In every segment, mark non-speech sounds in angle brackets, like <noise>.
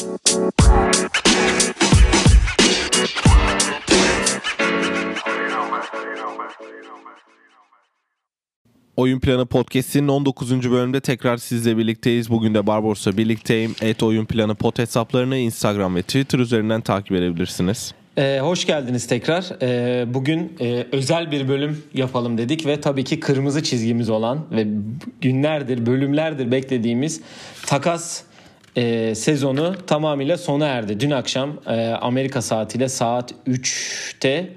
Oyun Planı Podcast'inin 19. bölümde tekrar sizle birlikteyiz. Bugün de Barbaros'la birlikteyim. Et Oyun Planı Pod hesaplarını Instagram ve Twitter üzerinden takip edebilirsiniz. Ee, hoş geldiniz tekrar. Ee, bugün e, özel bir bölüm yapalım dedik ve tabii ki kırmızı çizgimiz olan ve günlerdir, bölümlerdir beklediğimiz takas e, sezonu tamamıyla sona erdi. Dün akşam e, Amerika saatiyle saat 3'te,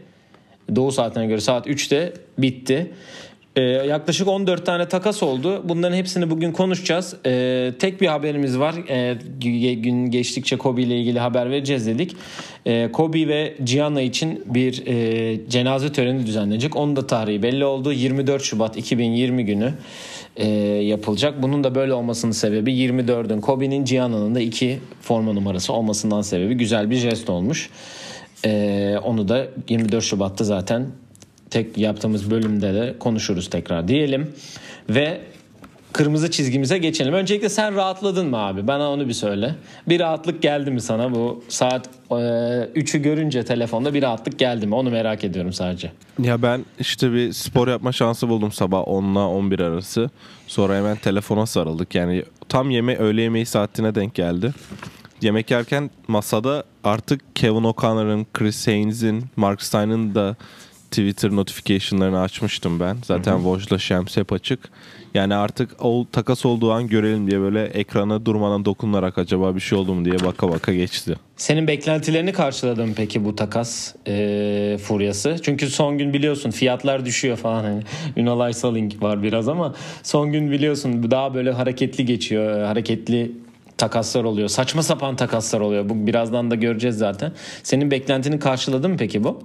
Doğu saatine göre saat 3'te bitti. Ee, yaklaşık 14 tane takas oldu. Bunların hepsini bugün konuşacağız. Ee, tek bir haberimiz var. Ee, gün geçtikçe Kobe ile ilgili haber vereceğiz dedik. Ee, Kobe ve Gianna için bir e, cenaze töreni düzenlenecek. Onun da tarihi belli oldu. 24 Şubat 2020 günü e, yapılacak. Bunun da böyle olmasının sebebi 24'ün Kobe'nin Gianna'nın da iki forma numarası olmasından sebebi güzel bir jest olmuş. Ee, onu da 24 Şubat'ta zaten tek yaptığımız bölümde de konuşuruz tekrar diyelim. Ve kırmızı çizgimize geçelim. Öncelikle sen rahatladın mı abi? Bana onu bir söyle. Bir rahatlık geldi mi sana bu saat e, 3'ü görünce telefonda bir rahatlık geldi mi? Onu merak ediyorum sadece. Ya ben işte bir spor yapma şansı buldum sabah 10 ile 11 arası. Sonra hemen telefona sarıldık. Yani tam yeme öğle yemeği saatine denk geldi. Yemek yerken masada artık Kevin O'Connor'ın, Chris Haynes'in, Mark Stein'ın da Twitter notification'larını açmıştım ben. Zaten Woj'la Shams hep açık. Yani artık o takas olduğu an görelim diye böyle ekrana durmadan dokunarak acaba bir şey oldu mu diye baka baka geçti. Senin beklentilerini karşıladı mı peki bu takas e, furyası? Çünkü son gün biliyorsun fiyatlar düşüyor falan. Hani Ünal Aysalink var biraz ama son gün biliyorsun daha böyle hareketli geçiyor. Hareketli takaslar oluyor. Saçma sapan takaslar oluyor. Bu birazdan da göreceğiz zaten. Senin beklentini karşıladı mı peki bu?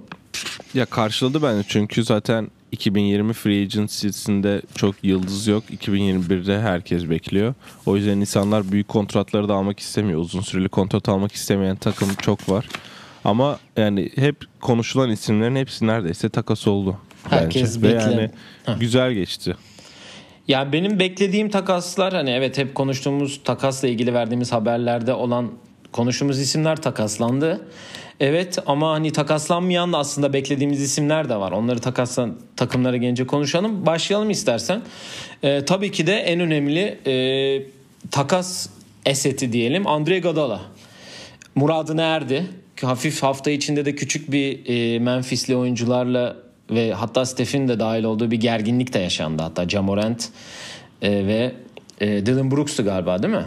Ya karşıladı bence çünkü zaten 2020 Free Agency'sinde çok yıldız yok. 2021'de herkes bekliyor. O yüzden insanlar büyük kontratları da almak istemiyor. Uzun süreli kontrat almak istemeyen takım çok var. Ama yani hep konuşulan isimlerin hepsi neredeyse takas oldu. Herkes bence. Ve bekle- yani Heh. güzel geçti. Ya benim beklediğim takaslar hani evet hep konuştuğumuz takasla ilgili verdiğimiz haberlerde olan konuştuğumuz isimler takaslandı. Evet ama hani takaslanmayan da aslında beklediğimiz isimler de var. Onları takaslan takımlara gelince konuşalım. Başlayalım istersen. Ee, tabii ki de en önemli e, takas eseti diyelim Andre Godala. Muradına erdi. Hafif hafta içinde de küçük bir e, Memphis'li oyuncularla ve hatta Steph'in de dahil olduğu bir gerginlik de yaşandı. Hatta Jamorant e, ve e, Dylan Brooks'tu galiba değil mi?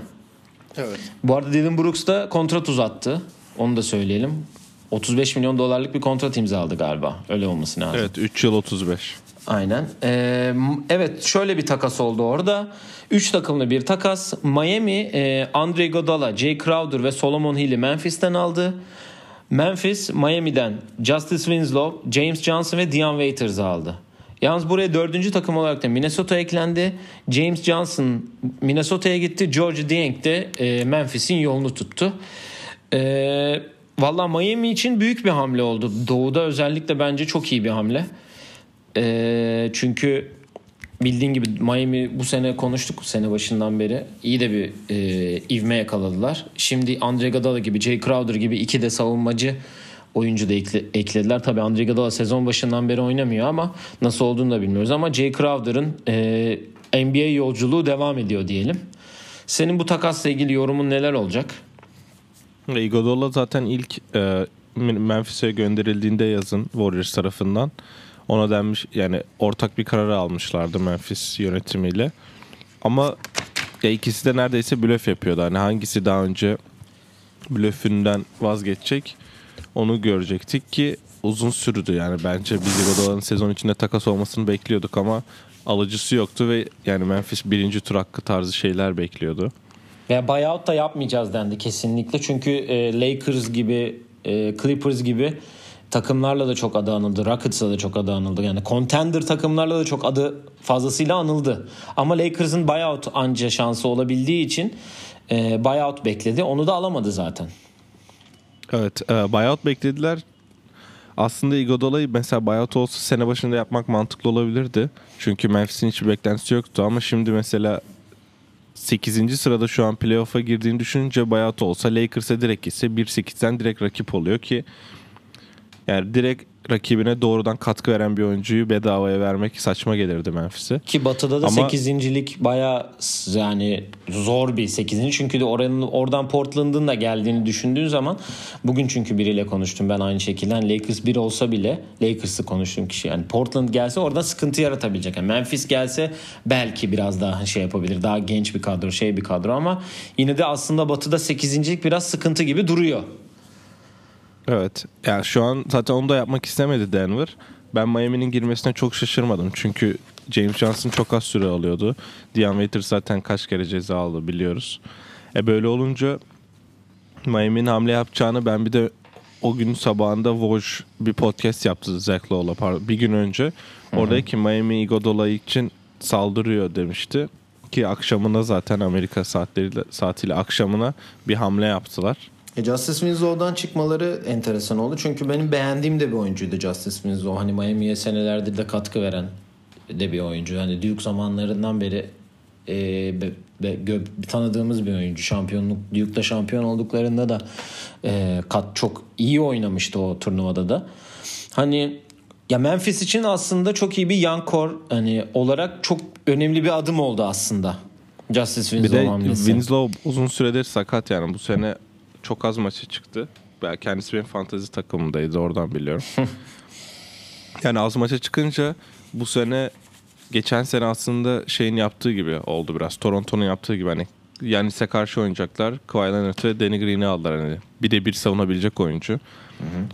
Evet. Bu arada Dylan Brooks da kontrat uzattı. Onu da söyleyelim. 35 milyon dolarlık bir kontrat imzaladı galiba. Öyle olması lazım. Evet 3 yıl 35. Aynen. Ee, evet şöyle bir takas oldu orada. 3 takımlı bir takas. Miami e, Andre Godala, Jay Crowder ve Solomon Hill'i Memphis'ten aldı. Memphis Miami'den Justice Winslow, James Johnson ve Dion Waiters'ı aldı. Yalnız buraya dördüncü takım olarak da Minnesota eklendi. James Johnson Minnesota'ya gitti. George Dieng de e, Memphis'in yolunu tuttu. E, Valla Miami için büyük bir hamle oldu. Doğu'da özellikle bence çok iyi bir hamle. E, çünkü bildiğin gibi Miami bu sene konuştuk sene başından beri. iyi de bir e, ivme yakaladılar. Şimdi Andre Iguodala gibi, Jay Crowder gibi iki de savunmacı oyuncu da ekle- eklediler. Tabii Andre Iguodala sezon başından beri oynamıyor ama nasıl olduğunu da bilmiyoruz. Ama Jay Crowder'ın e, NBA yolculuğu devam ediyor diyelim. Senin bu takasla ilgili yorumun neler olacak? Iguodala zaten ilk e, Memphis'e gönderildiğinde yazın Warriors tarafından ona denmiş yani ortak bir karar almışlardı Memphis yönetimiyle. Ama ya ikisi de neredeyse blöf yapıyordu. Hani hangisi daha önce blöfünden vazgeçecek onu görecektik ki uzun sürdü yani bence biz Iguodala'nın sezon içinde takas olmasını bekliyorduk ama alıcısı yoktu ve yani Memphis birinci tur hakkı tarzı şeyler bekliyordu. Veya buyout da yapmayacağız dendi kesinlikle. Çünkü e, Lakers gibi, e, Clippers gibi takımlarla da çok adı anıldı. Rockets'la da çok adı anıldı. Yani contender takımlarla da çok adı fazlasıyla anıldı. Ama Lakers'ın buyout anca şansı olabildiği için e, buyout bekledi. Onu da alamadı zaten. Evet, e, buyout beklediler. Aslında Iguodala'yı mesela buyout olsa sene başında yapmak mantıklı olabilirdi. Çünkü Memphis'in hiçbir beklentisi yoktu ama şimdi mesela 8. sırada şu an playoff'a girdiğini düşününce bayat olsa Lakers'e direkt gitse 1-8'den direkt rakip oluyor ki yani direkt rakibine doğrudan katkı veren bir oyuncuyu bedavaya vermek saçma gelirdi Memphis'e. Ki Batı'da da Ama- 8.lik baya yani zor bir 8. Çünkü de oranın oradan Portland'ın da geldiğini düşündüğün zaman bugün çünkü biriyle konuştum ben aynı şekilde. Yani Lakers 1 olsa bile Lakers'ı konuştuğum kişi yani Portland gelse orada sıkıntı yaratabilecek. Yani Memphis gelse belki biraz daha şey yapabilir. Daha genç bir kadro, şey bir kadro ama yine de aslında Batı'da 8.lik biraz sıkıntı gibi duruyor. Evet. Yani şu an zaten onu da yapmak istemedi Denver. Ben Miami'nin girmesine çok şaşırmadım. Çünkü James Johnson çok az süre alıyordu. Dion Waiters zaten kaç kere ceza aldı biliyoruz. E böyle olunca Miami'nin hamle yapacağını ben bir de o gün sabahında Woj bir podcast yaptı Zach Lowe'la pardon, bir gün önce. Oradaki Miami Iguodala için saldırıyor demişti. Ki akşamına zaten Amerika saatleriyle, saatiyle akşamına bir hamle yaptılar. E Justice Winslow'dan çıkmaları enteresan oldu. Çünkü benim beğendiğim de bir oyuncuydu Justice Winslow. Hani Miami'ye senelerdir de katkı veren de bir oyuncu. Hani Duke zamanlarından beri e, be, be- gö- tanıdığımız bir oyuncu. Şampiyonluk Duke'da şampiyon olduklarında da e, kat çok iyi oynamıştı o turnuvada da. Hani ya Memphis için aslında çok iyi bir yankor hani olarak çok önemli bir adım oldu aslında. Justice Bir Winslow de hamlesi. Winslow uzun süredir sakat yani bu sene çok az maçı çıktı. Ben kendisi benim fantezi takımındaydı oradan biliyorum. <laughs> yani az maça çıkınca bu sene geçen sene aslında şeyin yaptığı gibi oldu biraz. Toronto'nun yaptığı gibi hani Yanis'e karşı oynayacaklar. Kawhi Leonard ve Danny Green'i aldılar hani. Bir de bir savunabilecek oyuncu.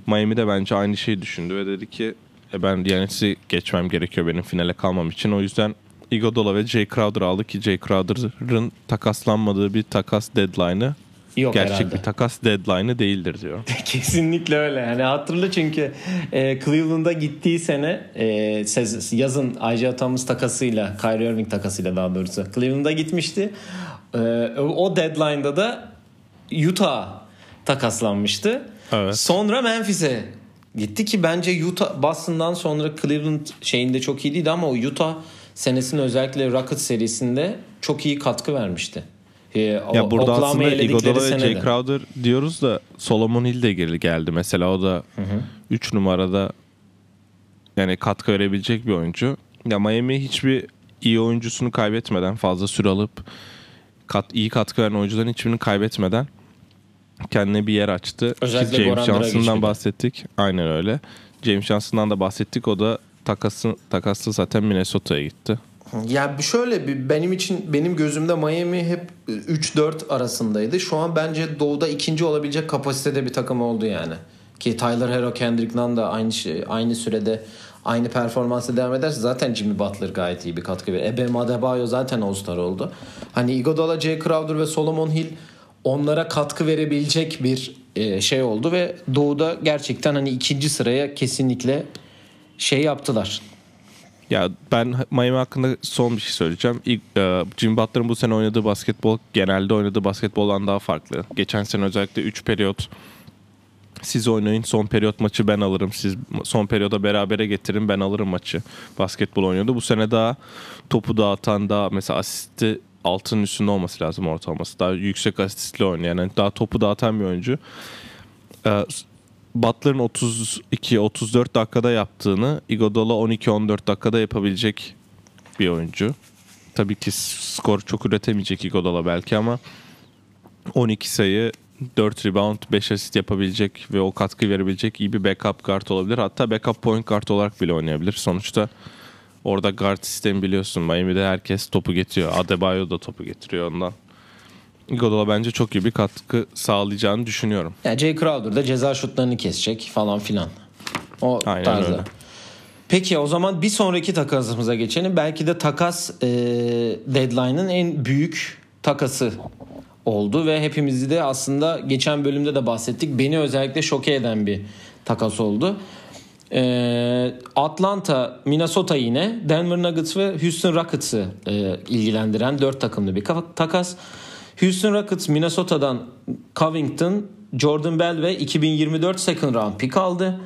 Miami de bence aynı şeyi düşündü ve dedi ki e ben Yanis'i geçmem gerekiyor benim finale kalmam için. O yüzden Iguodala ve Jay Crowder aldı ki Jay Crowder'ın takaslanmadığı bir takas deadline'ı Yok gerçek herhalde. bir takas deadline'ı değildir diyor. <laughs> Kesinlikle öyle. Yani hatırla çünkü e, Cleveland'a gittiği sene e, yazın Isaiah Thomas takasıyla, Kyrie Irving takasıyla daha doğrusu Cleveland'a gitmişti. E, o deadline'da da Utah takaslanmıştı. Evet. Sonra Memphis'e gitti ki bence Utah Boston'dan sonra Cleveland şeyinde çok iyi değildi ama o Utah senesinin özellikle Rockets serisinde çok iyi katkı vermişti. E, Ya burada aslında Iguodala ve Jay. Crowder diyoruz da Solomon Hill de geri geldi. Mesela o da 3 numarada yani katkı verebilecek bir oyuncu. Ya Miami hiçbir iyi oyuncusunu kaybetmeden fazla süre alıp kat, iyi katkı veren oyuncuların hiçbirini kaybetmeden kendine bir yer açtı. Özellikle Ki James Johnson'dan bahsettik. Aynen öyle. James Johnson'dan da bahsettik. O da takası, takaslı zaten Minnesota'ya gitti. Ya şöyle bir benim için benim gözümde Miami hep 3-4 arasındaydı. Şu an bence doğuda ikinci olabilecek kapasitede bir takım oldu yani. Ki Tyler Hero, Kendrick Nunn da aynı şey, aynı sürede aynı performansla devam ederse zaten Jimmy Butler gayet iyi bir katkı verir. Ebem Adebayo zaten All-Star oldu. Hani Iguodala, Jay Crowder ve Solomon Hill onlara katkı verebilecek bir e, şey oldu ve doğuda gerçekten hani ikinci sıraya kesinlikle şey yaptılar. Ya ben Miami hakkında son bir şey söyleyeceğim. İlk, e, Jimmy Butler'ın bu sene oynadığı basketbol genelde oynadığı basketboldan daha farklı. Geçen sene özellikle 3 periyot siz oynayın son periyot maçı ben alırım. Siz son periyoda berabere getirin ben alırım maçı. Basketbol oynuyordu. Bu sene daha topu dağıtan daha mesela asisti altının üstünde olması lazım ortalaması. Daha yüksek asistli oynayan yani daha topu dağıtan bir oyuncu. Ee, Butler'ın 32-34 dakikada yaptığını Iguodala 12-14 dakikada yapabilecek bir oyuncu. Tabii ki skor çok üretemeyecek Iguodala belki ama 12 sayı 4 rebound 5 asist yapabilecek ve o katkı verebilecek iyi bir backup guard olabilir. Hatta backup point guard olarak bile oynayabilir. Sonuçta orada guard sistemi biliyorsun. Miami'de herkes topu getiriyor. Adebayo da topu getiriyor ondan. Iguodala bence çok iyi bir katkı sağlayacağını düşünüyorum. Yani Jay Crowder da ceza şutlarını kesecek falan filan. O Aynen tarzda. öyle. Peki o zaman bir sonraki takasımıza geçelim. Belki de takas e, deadline'ın en büyük takası oldu ve hepimizi de aslında geçen bölümde de bahsettik. Beni özellikle şoke eden bir takas oldu. E, Atlanta, Minnesota yine Denver Nuggets ve Houston Rockets'ı e, ilgilendiren dört takımlı bir ka- takas. Houston Rockets Minnesota'dan Covington, Jordan Bell ve 2024 second round pick aldı.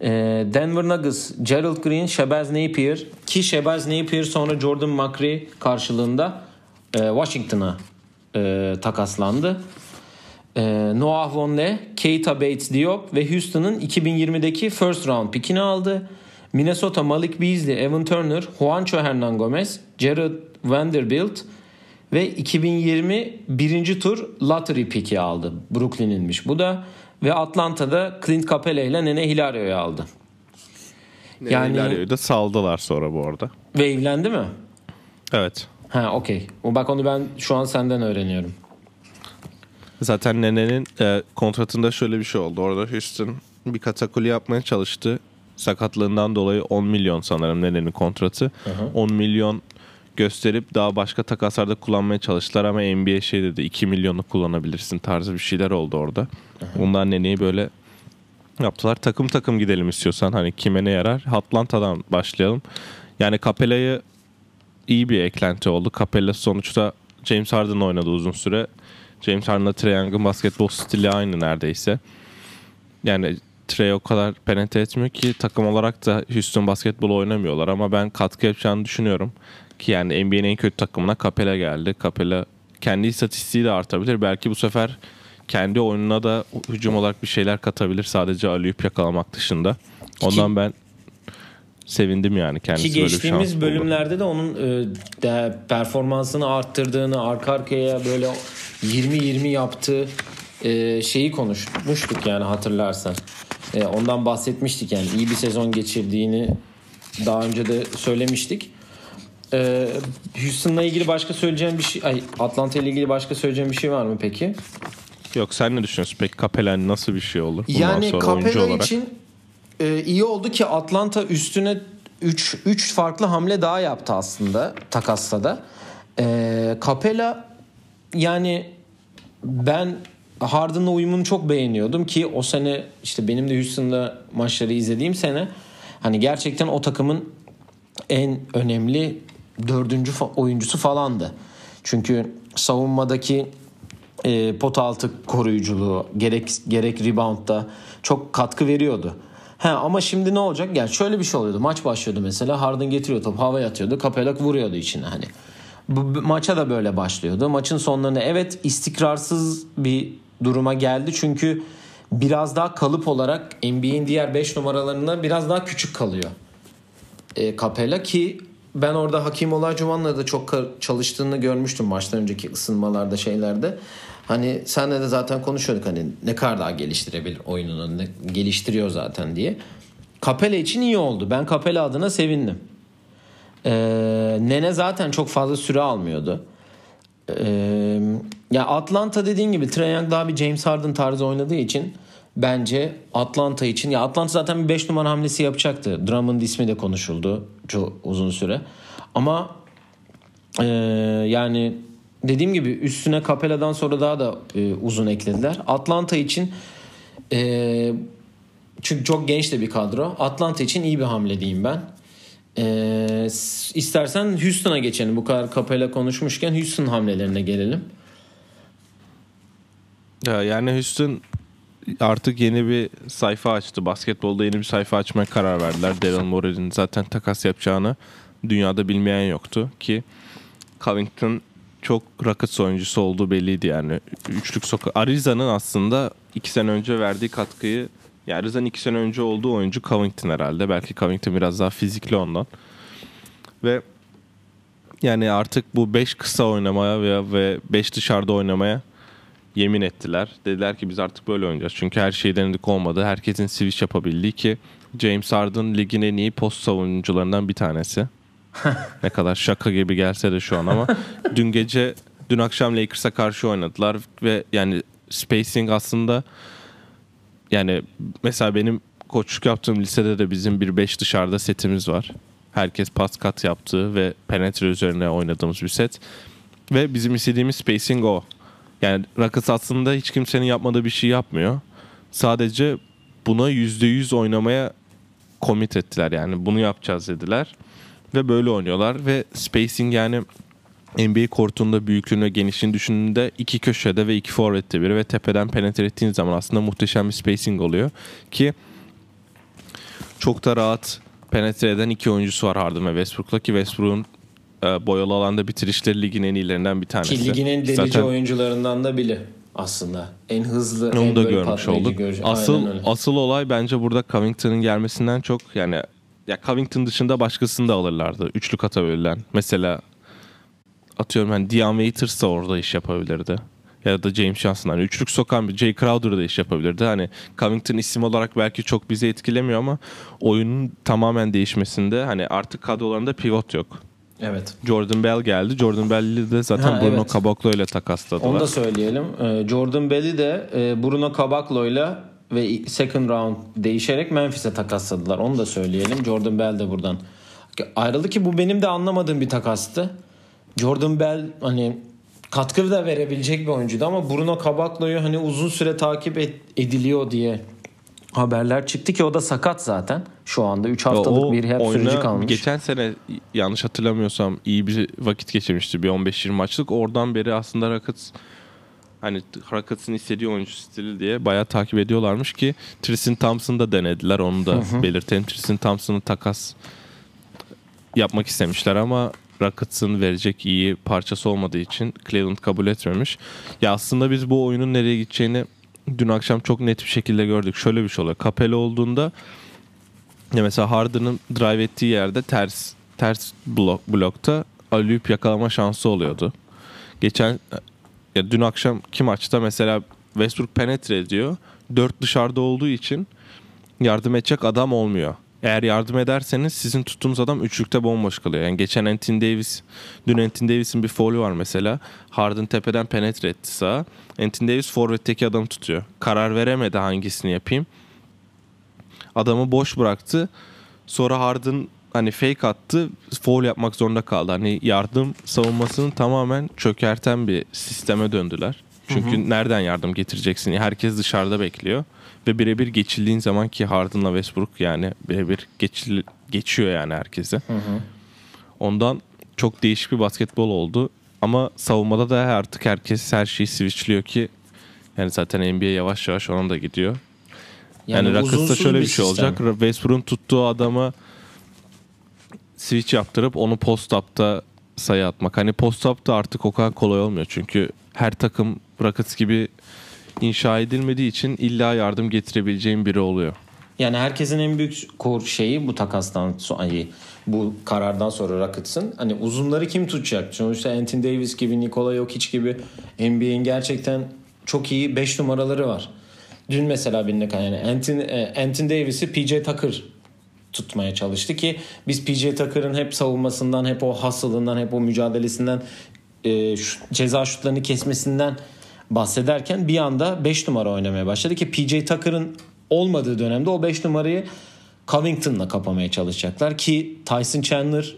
Ee, Denver Nuggets, Gerald Green, Shabazz Napier ki Shabazz Napier sonra Jordan McRae karşılığında e, Washington'a e, takaslandı. E, Noah Vonleh, Keita Bates Diop ve Houston'ın 2020'deki first round pickini aldı. Minnesota Malik Beasley, Evan Turner, Juancho Hernan Gomez, Jared Vanderbilt ve 2020 birinci tur lottery pick'i aldı. Brooklyn'inmiş bu da. Ve Atlanta'da Clint Capela ile Nene Hilario'yu aldı. Yani Hilario'yu da saldılar sonra bu arada. Ve evlendi mi? Evet. Ha okey. Bak onu ben şu an senden öğreniyorum. Zaten Nene'nin e, kontratında şöyle bir şey oldu. Orada Houston bir katakuli yapmaya çalıştı. Sakatlığından dolayı 10 milyon sanırım Nene'nin kontratı. Hı hı. 10 milyon gösterip daha başka takaslarda kullanmaya çalıştılar ama NBA şey dedi 2 milyonu kullanabilirsin tarzı bir şeyler oldu orada. Ondan Nene'yi böyle yaptılar. Takım takım gidelim istiyorsan hani kime ne yarar? Atlanta'dan başlayalım. Yani Capella'yı iyi bir eklenti oldu. Capella sonuçta James Harden oynadı uzun süre. James Harden'la Trae Young'ın basketbol stili aynı neredeyse. Yani Trey o kadar penetre etmiyor ki takım olarak da Houston basketbolu oynamıyorlar ama ben katkı yapacağını düşünüyorum. Ki yani NBA'nin en kötü takımına Capella geldi. Capella kendi istatistiği de artabilir. Belki bu sefer kendi oyununa da hücum olarak bir şeyler katabilir sadece alüyüp yakalamak dışında. Ondan ki, ben sevindim yani kendisi Ki geçtiğimiz bölümlerde de onun e, de performansını arttırdığını arka arkaya böyle 20-20 yaptığı e, şeyi konuşmuştuk yani hatırlarsan. E, ondan bahsetmiştik yani iyi bir sezon geçirdiğini daha önce de söylemiştik. E, Houston'la ilgili başka söyleyeceğim bir şey, ay Atlanta ile ilgili başka söyleyeceğim bir şey var mı peki? Yok sen ne düşünüyorsun? Peki Capella nasıl bir şey olur? Bundan yani sonra Capella olarak? için e, iyi oldu ki Atlanta üstüne 3 3 farklı hamle daha yaptı aslında takasta da. E, Capella yani ben Harden'la uyumunu çok beğeniyordum ki o sene işte benim de Houston'da maçları izlediğim sene hani gerçekten o takımın en önemli dördüncü oyuncusu falandı. Çünkü savunmadaki e, pot altı koruyuculuğu gerek gerek reboundda çok katkı veriyordu. He, ama şimdi ne olacak? Yani şöyle bir şey oluyordu. Maç başlıyordu mesela. Harden getiriyor top havaya atıyordu. Capella vuruyordu içine hani. Bu, bu maça da böyle başlıyordu. Maçın sonlarında evet istikrarsız bir duruma geldi. Çünkü biraz daha kalıp olarak NBA'in diğer 5 numaralarına biraz daha küçük kalıyor. E, Capella ki ben orada Hakim Olajuwon'la da çok çalıştığını görmüştüm maçtan önceki ısınmalarda şeylerde. Hani senle de zaten konuşuyorduk hani ne kadar daha geliştirebilir oyununu ne, geliştiriyor zaten diye. Capella için iyi oldu. Ben Capella adına sevindim. Ee, Nene zaten çok fazla süre almıyordu. Ee, ya Atlanta dediğin gibi Trae Young daha bir James Harden tarzı oynadığı için bence Atlanta için ya Atlanta zaten bir 5 numara hamlesi yapacaktı. Drummond ismi de konuşuldu çok uzun süre. Ama e, yani dediğim gibi üstüne Capella'dan sonra daha da e, uzun eklediler. Atlanta için e, çünkü çok genç de bir kadro. Atlanta için iyi bir hamle diyeyim ben. E, istersen Houston'a geçelim. Bu kadar Capella konuşmuşken Houston hamlelerine gelelim. Ya yani Houston artık yeni bir sayfa açtı. Basketbolda yeni bir sayfa açmaya karar verdiler. Daryl Morey'in zaten takas yapacağını dünyada bilmeyen yoktu ki Covington çok Rockets oyuncusu olduğu belliydi yani. Üçlük soka Ariza'nın aslında iki sene önce verdiği katkıyı yani Ariza'nın iki sene önce olduğu oyuncu Covington herhalde. Belki Covington biraz daha fizikli ondan. Ve yani artık bu 5 kısa oynamaya veya ve 5 dışarıda oynamaya yemin ettiler. Dediler ki biz artık böyle oynayacağız. Çünkü her şeyi denedik olmadı. Herkesin switch yapabildiği ki James Harden ligin en iyi post savunucularından bir tanesi. <laughs> ne kadar şaka gibi gelse de şu an ama <laughs> dün gece dün akşam Lakers'a karşı oynadılar ve yani spacing aslında yani mesela benim koçluk yaptığım lisede de bizim bir 5 dışarıda setimiz var. Herkes pas kat yaptığı ve penetre üzerine oynadığımız bir set. Ve bizim istediğimiz spacing o. Yani Rockets aslında hiç kimsenin yapmadığı bir şey yapmıyor. Sadece buna %100 oynamaya commit ettiler yani bunu yapacağız dediler. Ve böyle oynuyorlar ve spacing yani NBA kortunda büyüklüğünü genişliğini düşündüğünde iki köşede ve iki forvette biri ve tepeden penetre ettiğin zaman aslında muhteşem bir spacing oluyor. Ki çok da rahat penetre eden iki oyuncusu var Harden ve Westbrook'la ki Westbrook'un e, boyalı alanda bitirişleri ligin en iyilerinden bir tanesi. Ki ligin en delici Zaten oyuncularından da biri aslında. En hızlı, en onu da böyle görmüş olduk. görücü. Asıl asıl olay bence burada Covington'ın gelmesinden çok yani ya Covington dışında başkasını da alırlardı. Üçlük atabilen. Mesela atıyorum hani Dion Waiters da orada iş yapabilirdi. Ya da James Johnson hani üçlük sokan bir Jay Crowder da iş yapabilirdi. Hani Covington isim olarak belki çok bizi etkilemiyor ama oyunun tamamen değişmesinde hani artık kadrolarında pivot yok. Evet. Jordan Bell geldi. Jordan Bell'i de zaten Ha, Bruno evet. Caboclo ile takasladılar. Onu da söyleyelim. Ee, Jordan Bell'i de e, Bruno Caboclo'yla ve second round değişerek Memphis'e takasladılar. Onu da söyleyelim. Jordan Bell de buradan ayrıldı ki bu benim de anlamadığım bir takastı. Jordan Bell hani katkı da verebilecek bir oyuncuydu ama Bruno Caboclo'yu hani uzun süre takip ediliyor diye haberler çıktı ki o da sakat zaten. Şu anda 3 haftalık O bir hep süreci kalmış. Geçen sene yanlış hatırlamıyorsam iyi bir vakit geçirmişti. Bir 15-20 maçlık. Oradan beri aslında Rockets hani Rockets'ın istediği oyuncu stili diye bayağı takip ediyorlarmış ki Tristan Thompson'ı da denediler. Onu da belirtelim. Tristan Thompson'ı takas yapmak istemişler ama Rockets'ın verecek iyi parçası olmadığı için Cleveland kabul etmemiş. Ya aslında biz bu oyunun nereye gideceğini dün akşam çok net bir şekilde gördük. Şöyle bir şey oluyor. Capella olduğunda ya mesela Harden'ın drive ettiği yerde ters ters blok blokta alley-oop yakalama şansı oluyordu. Geçen ya dün akşamki maçta mesela Westbrook penetre ediyor. Dört dışarıda olduğu için yardım edecek adam olmuyor. Eğer yardım ederseniz sizin tuttuğunuz adam üçlükte bomboş kalıyor. Yani geçen Anthony Davis, dün Anthony Davis'in bir foul'ü var mesela. Harden tepeden penetre etti sağa. Anthony Davis forvetteki adamı tutuyor. Karar veremedi hangisini yapayım. Adamı boş bıraktı. Sonra Harden hani fake attı. Foul yapmak zorunda kaldı. Hani yardım savunmasını tamamen çökerten bir sisteme döndüler. Çünkü nereden yardım getireceksin? Herkes dışarıda bekliyor. Ve birebir geçildiğin zaman ki Harden'la Westbrook yani birebir geçil, geçiyor yani herkese. Ondan çok değişik bir basketbol oldu. Ama savunmada da artık herkes her şeyi switchliyor ki yani zaten NBA yavaş yavaş ona da gidiyor. Yani, yani Rockets'ta şöyle bir, şey sistem. olacak. Westbrook'un tuttuğu adama switch yaptırıp onu post-up'ta sayı atmak. Hani post-up'ta artık o kadar kolay olmuyor. Çünkü her takım Rockets gibi inşa edilmediği için illa yardım getirebileceğin biri oluyor. Yani herkesin en büyük kor şeyi bu takastan sonra bu karardan sonra Rockets'ın hani uzunları kim tutacak? Sonuçta Anthony Davis gibi, Nikola Jokic gibi NBA'in gerçekten çok iyi 5 numaraları var. Dün mesela birine yani Anthony, e, Anthony Davis'i PJ Tucker tutmaya çalıştı ki biz PJ Tucker'ın hep savunmasından, hep o hustle'ından, hep o mücadelesinden e, ceza şutlarını kesmesinden bahsederken bir anda 5 numara oynamaya başladı ki PJ Tucker'ın olmadığı dönemde o 5 numarayı Covington'la kapamaya çalışacaklar ki Tyson Chandler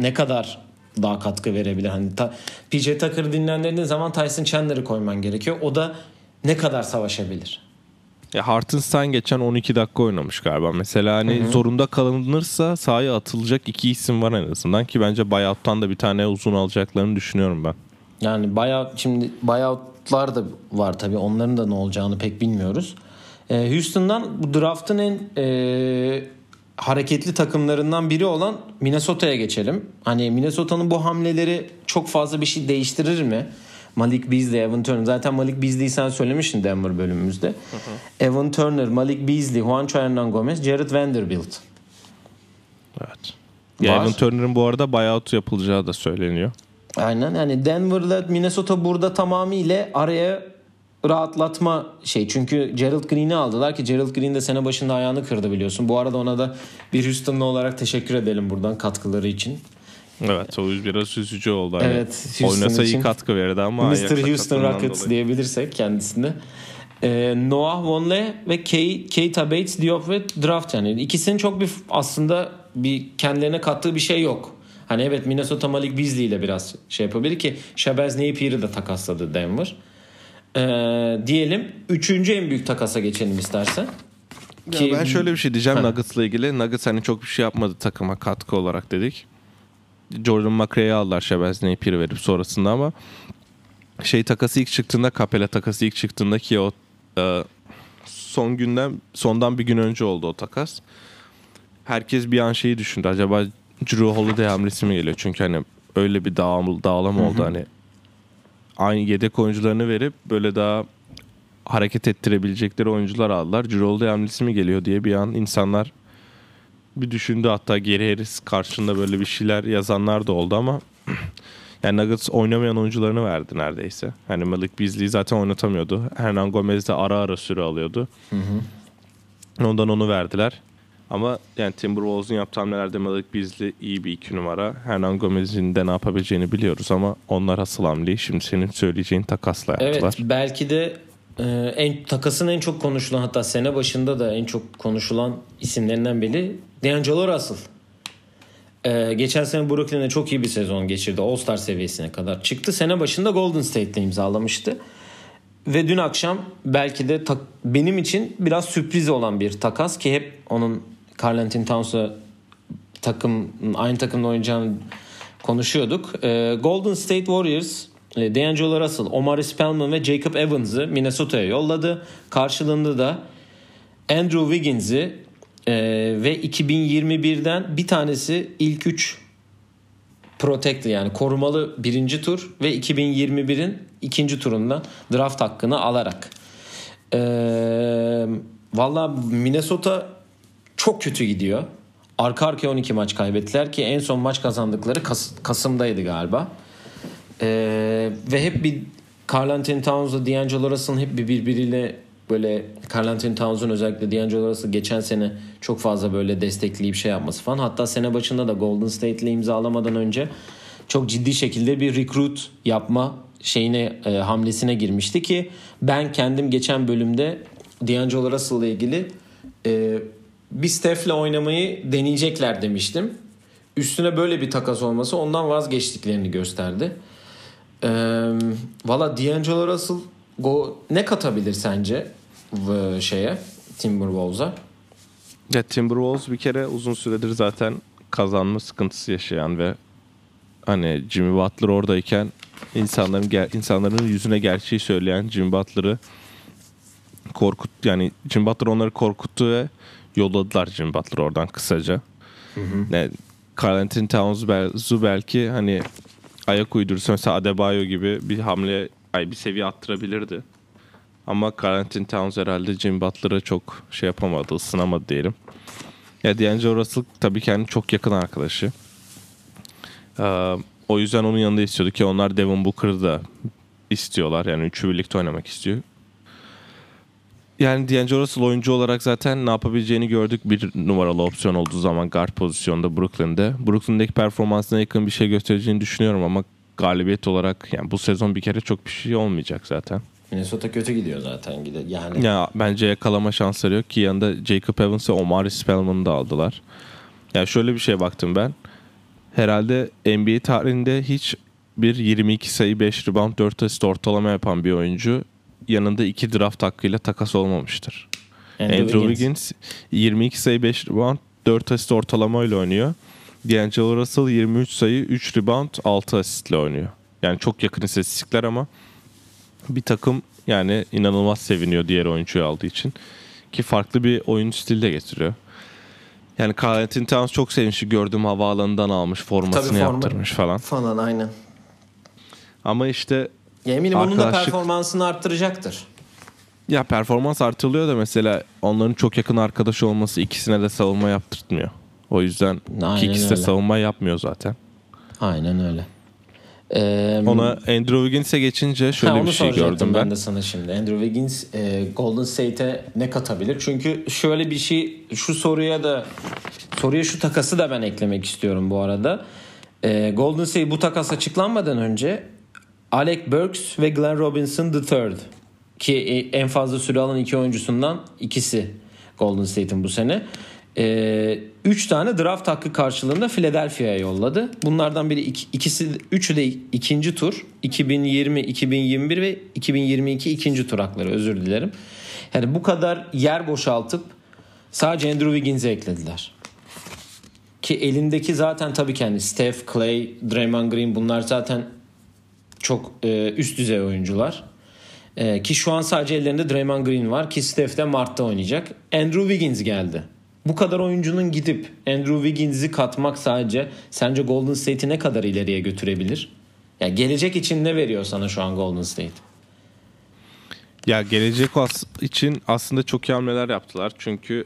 ne kadar daha katkı verebilir. Hani ta, PJ Tucker'ı dinlendirdiğin zaman Tyson Chandler'ı koyman gerekiyor. O da ne kadar savaşabilir? Ya Hartenstein geçen 12 dakika oynamış galiba. Mesela hani zorunda kalınırsa sahaya atılacak iki isim var en azından ki bence buyout'tan da bir tane uzun alacaklarını düşünüyorum ben. Yani buyout şimdi buyoutlar da var tabii. Onların da ne olacağını pek bilmiyoruz. Ee, Houston'dan bu draft'ın en e, hareketli takımlarından biri olan Minnesota'ya geçelim. Hani Minnesota'nın bu hamleleri çok fazla bir şey değiştirir mi? Malik Beasley, Evan Turner. Zaten Malik Beasley'i sen söylemiştin Denver bölümümüzde. Evan Turner, Malik Beasley, Juancho Hernan Gomez, Jared Vanderbilt. Evet. Ya. Evan Turner'ın bu arada buyout yapılacağı da söyleniyor. Aynen yani Denver'la Minnesota burada tamamıyla araya rahatlatma şey. Çünkü Gerald Green'i aldılar ki Gerald Green de sene başında ayağını kırdı biliyorsun. Bu arada ona da bir Houston'lı olarak teşekkür edelim buradan katkıları için. Evet o biraz üzücü oldu. Hani Evet, Houston Oynasa iyi için. katkı verirdi ama Mr. Houston Rockets dolayı. diyebilirsek kendisine. Ee, Noah Vonleh ve Kay, Keita Bates Diop ve draft yani ikisinin çok bir aslında bir kendilerine kattığı bir şey yok. Hani evet Minnesota Malik Beasley ile biraz şey yapabilir ki Shabazz Napier'i de takasladı Denver. Ee, diyelim üçüncü en büyük takasa geçelim istersen. Ya ben şöyle bir şey diyeceğim Ha. Nuggets'la ilgili. Nuggets hani çok bir şey yapmadı takıma katkı olarak dedik. Jordan McRae'yi aldılar Shabazz Napier'i verip sonrasında ama şey takası ilk çıktığında Capella takası ilk çıktığında ki o e, son günden sondan bir gün önce oldu o takas. Herkes bir an şeyi düşündü. Acaba Drew Holiday hamlesi mi geliyor? Çünkü hani öyle bir dağım, dağılım oldu hani. Aynı yedek oyuncularını verip böyle daha hareket ettirebilecekleri oyuncular aldılar. Drew Holiday hamlesi mi geliyor diye bir an insanlar bir düşündü. Hatta Geri Harris karşında böyle bir şeyler yazanlar da oldu ama <clears throat> yani Nuggets oynamayan oyuncularını verdi neredeyse. Hani Malik Beasley'i zaten oynatamıyordu. Hernan Gomez de ara ara süre alıyordu. Ondan onu verdiler. Ama yani Timberwolves'un yaptığı hamlelerde Malik Beasley iyi bir iki numara. Hernan Gomez'in de ne yapabileceğini biliyoruz ama onlar asıl hamleyi şimdi senin söyleyeceğin takasla yaptılar. Evet belki de e, en takasın en çok konuşulan hatta sene başında da en çok konuşulan isimlerinden biri D'Angelo Russell. E, geçen sene Brooklyn'de çok iyi bir sezon geçirdi. All-Star seviyesine kadar çıktı. Sene başında Golden State'le imzalamıştı. Ve dün akşam belki de tak- benim için biraz sürpriz olan bir takas ki hep onun Karl Anthony Towns'a takım aynı takımda oynayacağını konuşuyorduk. Ee, Golden State Warriors D'Angelo Russell, Omar Spellman ve Jacob Evans'ı Minnesota'ya yolladı. Karşılığında da Andrew Wiggins'i e, ve 2021'den bir tanesi ilk 3 protected yani korumalı birinci tur ve 2021'in ikinci turunda draft hakkını alarak. Ee, Valla Minnesota çok kötü gidiyor. Arka arkaya 12 maç kaybettiler ki en son maç kazandıkları Kas- Kasım'daydı galiba. Ee, ve hep bir Carl Anthony Towns'la D'Angelo Russell'ın hep bir birbiriyle böyle Carl Anthony Towns'un özellikle D'Angelo Russell geçen sene çok fazla böyle destekleyip şey yapması falan. Hatta sene başında da Golden State'le imzalamadan önce çok ciddi şekilde bir recruit yapma şeyine e, hamlesine girmişti ki ben kendim geçen bölümde D'Angelo Russell ile ilgili e, bir Steph'le oynamayı deneyecekler demiştim. Üstüne böyle bir takas olması ondan vazgeçtiklerini gösterdi. Ee, Valla D'Angelo Russell go, ne katabilir sence bu şeye Timberwolves'a? Ya Timberwolves bir kere uzun süredir zaten kazanma sıkıntısı yaşayan ve hani Jimmy Butler oradayken insanların insanların yüzüne gerçeği söyleyen Jimmy Butler'ı korkut yani Jimmy Butler onları korkuttu ve yolladılar Jimmy Butler oradan kısaca. Ne Karl Anthony Towns'u belki hani ayak uydursa mesela Adebayo gibi bir hamle ay bir seviye attırabilirdi. Ama Karl Anthony Towns herhalde Jimmy Butler'a çok şey yapamadı, ısınamadı diyelim. Ya D'Angelo Russell tabii kendi çok yakın arkadaşı. Ee, o yüzden onun yanında istiyordu ki onlar Devin Booker'ı da istiyorlar. Yani üçü birlikte oynamak istiyor. Yani D'Angelo Russell oyuncu olarak zaten ne yapabileceğini gördük bir numaralı opsiyon olduğu zaman guard pozisyonda Brooklyn'de. Brooklyn'deki performansına yakın bir şey göstereceğini düşünüyorum ama galibiyet olarak yani bu sezon bir kere çok bir şey olmayacak zaten. Minnesota kötü gidiyor zaten yani. Ya bence yakalama şansları yok ki yanında Jacob Evans ve Omari Spellman'ı da aldılar. Ya şöyle bir şeye baktım ben. Herhalde NBA tarihinde hiç bir 22 sayı 5 rebound 4 asist ortalama yapan bir oyuncu yanında iki draft hakkıyla takas olmamıştır. Andrew Andrew, Wiggins. Wiggins 22 sayı 5 rebound 4 asist ortalamayla oynuyor. D'Angelo Russell 23 sayı 3 rebound 6 asistle oynuyor. Yani çok yakın istatistikler ama bir takım yani inanılmaz seviniyor diğer oyuncuyu aldığı için. Ki farklı bir oyun stili de getiriyor. Yani Carl Anthony Towns çok sevmişti. Gördüğüm havaalanından almış. Formasını Tabii forma- yaptırmış falan. Falan aynen. Ama işte Ya eminim onun da performansını arttıracaktır. ya performans artırılıyor da mesela onların çok yakın arkadaşı olması ikisine de savunma yaptırtmıyor. O yüzden Aynen ki ikisi de öyle. savunma yapmıyor zaten. Aynen öyle. Ee, Ona Andrew Wiggins'e geçince şöyle Ha, bir şey gördüm ben. de sana şimdi. Andrew Wiggins e, Golden State'e ne katabilir? Çünkü şöyle bir şey şu soruya da soruya şu takası da ben eklemek istiyorum bu arada. E, Golden State bu takas açıklanmadan önce Alec Burks ve Glenn Robinson III ki e, en fazla süre alan iki oyuncusundan ikisi Golden State'in bu sene. Ee, üç tane draft hakkı karşılığında Philadelphia'ya yolladı. Bunlardan biri iki- ikisi üçü de ikinci tur 2020, 2021 ve 2022 ikinci tur hakları özür dilerim. Yani bu kadar yer boşaltıp sadece Andrew Wiggins'i eklediler. Ki elindeki zaten tabii ki hani Steph, Clay, Draymond Green bunlar zaten çok e, üst düzey oyuncular. E, ki şu an sadece ellerinde Draymond Green var ki Steph de Mart'ta oynayacak. Andrew Wiggins geldi. bu kadar oyuncunun gidip Andrew Wiggins'i katmak sadece sence Golden State'i ne kadar ileriye götürebilir? Ya gelecek için ne veriyor sana şu an Golden State? Ya gelecek için aslında çok iyi hamleler yaptılar. Çünkü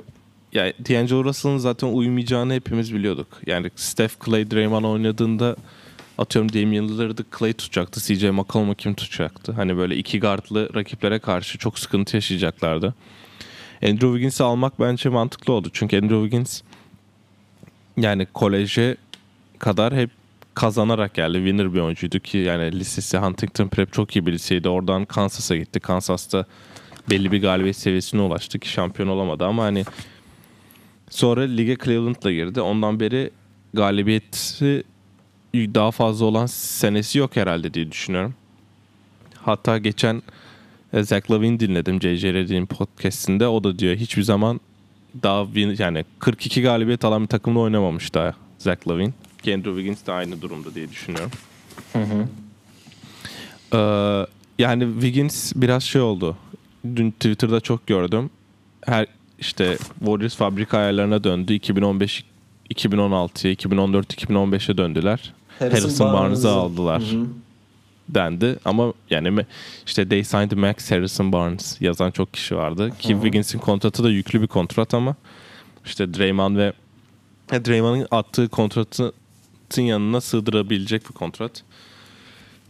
ya D'Angelo Russell'ın zaten uyumayacağını hepimiz biliyorduk. Yani Steph, Clay, Draymond oynadığında atıyorum Damian Lillard'ı Clay tutacaktı. CJ McCollum'u kim tutacaktı? Hani böyle iki guardlı rakiplere karşı çok sıkıntı yaşayacaklardı. Andrew Wiggins'i almak bence mantıklı oldu. Çünkü Andrew Wiggins yani koleje kadar hep kazanarak geldi. Winner bir oyuncuydu ki yani lisesi Huntington Prep çok iyi bir liseydi. Oradan Kansas'a gitti. Kansas'ta belli bir galibiyet seviyesine ulaştı ki şampiyon olamadı ama hani sonra lige Cleveland'la girdi. Ondan beri galibiyeti daha fazla olan senesi yok herhalde diye düşünüyorum. Hatta geçen e, Zach Lavin dinledim J.J. Redick'in podcastinde. O da diyor hiçbir zaman daha yani 42 galibiyet alan bir takımda oynamamış daha Zach Lavin. Andrew Wiggins de aynı durumda diye düşünüyorum. Hı hı. Ee, yani Wiggins biraz şey oldu. Dün Twitter'da çok gördüm. Her işte Warriors fabrika ayarlarına döndü. 2015 2016'ya, 2014 2015'e döndüler. Harrison, Harrison Barnes'ı aldılar. Hı hı. dendi ama yani işte they signed Max Harrison Barnes yazan çok kişi vardı. Ki Wiggins'in kontratı da yüklü bir kontrat ama işte Draymond ve Draymond'ın attığı kontratı yanına sığdırabilecek bir kontrat.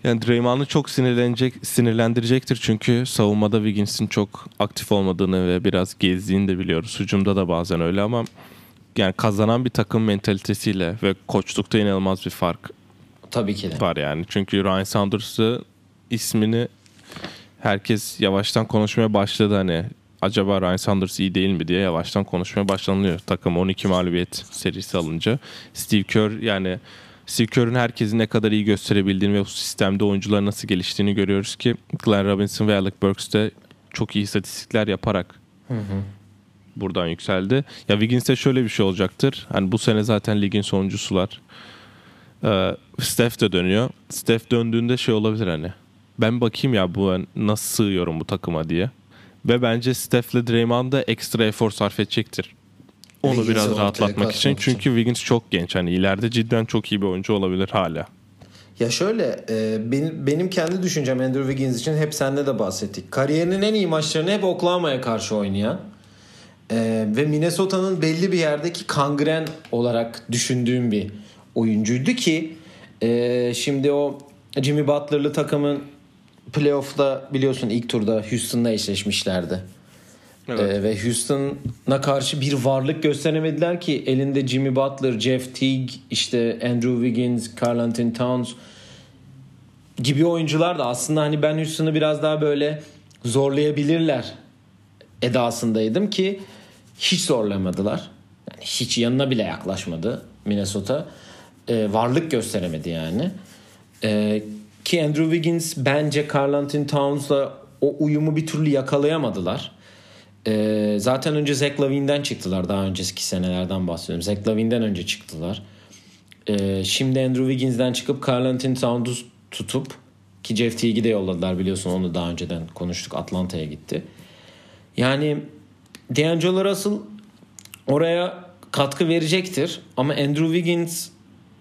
Yani Draymond'ı çok sinirlenecek, sinirlendirecektir çünkü savunmada Wiggins'in çok aktif olmadığını ve biraz gezdiğini de biliyoruz. Hücumda da bazen öyle ama yani kazanan bir takım mentalitesiyle ve koçlukta inanılmaz bir fark Tabii ki de. var yani. Çünkü Ryan Saunders'ı ismini herkes yavaştan konuşmaya başladı hani acaba Ryan Saunders iyi değil mi diye yavaştan konuşmaya başlanıyor. Takım 12 mağlubiyet serisi alınca. Steve Kerr yani Steve Kerr'ün herkesi ne kadar iyi gösterebildiğini ve bu sistemde oyuncular nasıl geliştiğini görüyoruz ki Glenn Robinson ve Alec Burks de çok iyi istatistikler yaparak hı hı. Buradan yükseldi. Ya Wiggins'te şöyle bir şey olacaktır. Hani bu sene zaten ligin sonuncusular. Ee, Steph de dönüyor. Steph döndüğünde şey olabilir hani. Ben bakayım ya bu nasıl sığıyorum bu takıma diye. Ve bence Steph ile Draymond da ekstra efor sarf edecektir. Onu Wiggins'i biraz rahatlatmak için. için. Çünkü Wiggins çok genç. Hani ileride cidden çok iyi bir oyuncu olabilir hala. Ya şöyle e, benim, benim kendi düşüncem Andrew Wiggins için hep sende de bahsettik. Kariyerinin en iyi maçlarını hep Oklahoma'ya karşı oynayan e, ve Minnesota'nın belli bir yerdeki kangren olarak düşündüğüm bir oyuncuydu ki e, şimdi o Jimmy Butler'lı takımın playoff'ta biliyorsun ilk turda Houston'la eşleşmişlerdi. Evet. Ee, ve Houston'a karşı bir varlık gösteremediler ki elinde Jimmy Butler, Jeff Teague, işte Andrew Wiggins, Carl Anthony Towns gibi oyuncular da aslında hani ben Houston'ı biraz daha böyle zorlayabilirler edasındaydım ki hiç zorlamadılar. Yani hiç yanına bile yaklaşmadı Minnesota. Ee, varlık gösteremedi yani. Ee, ki Andrew Wiggins bence Carl Anthony Towns'la o uyumu bir türlü yakalayamadılar. Ee, zaten önce Zach Lavin'den çıktılar. Daha önceki senelerden bahsediyorum. Zach Lavin'den önce çıktılar. Ee, şimdi Andrew Wiggins'den çıkıp Carl Anthony Towns'u tutup ki Jeff Teague'i de yolladılar biliyorsun onu daha önceden konuştuk. Atlanta'ya gitti. Yani D'Angelo Russell oraya katkı verecektir. Ama Andrew Wiggins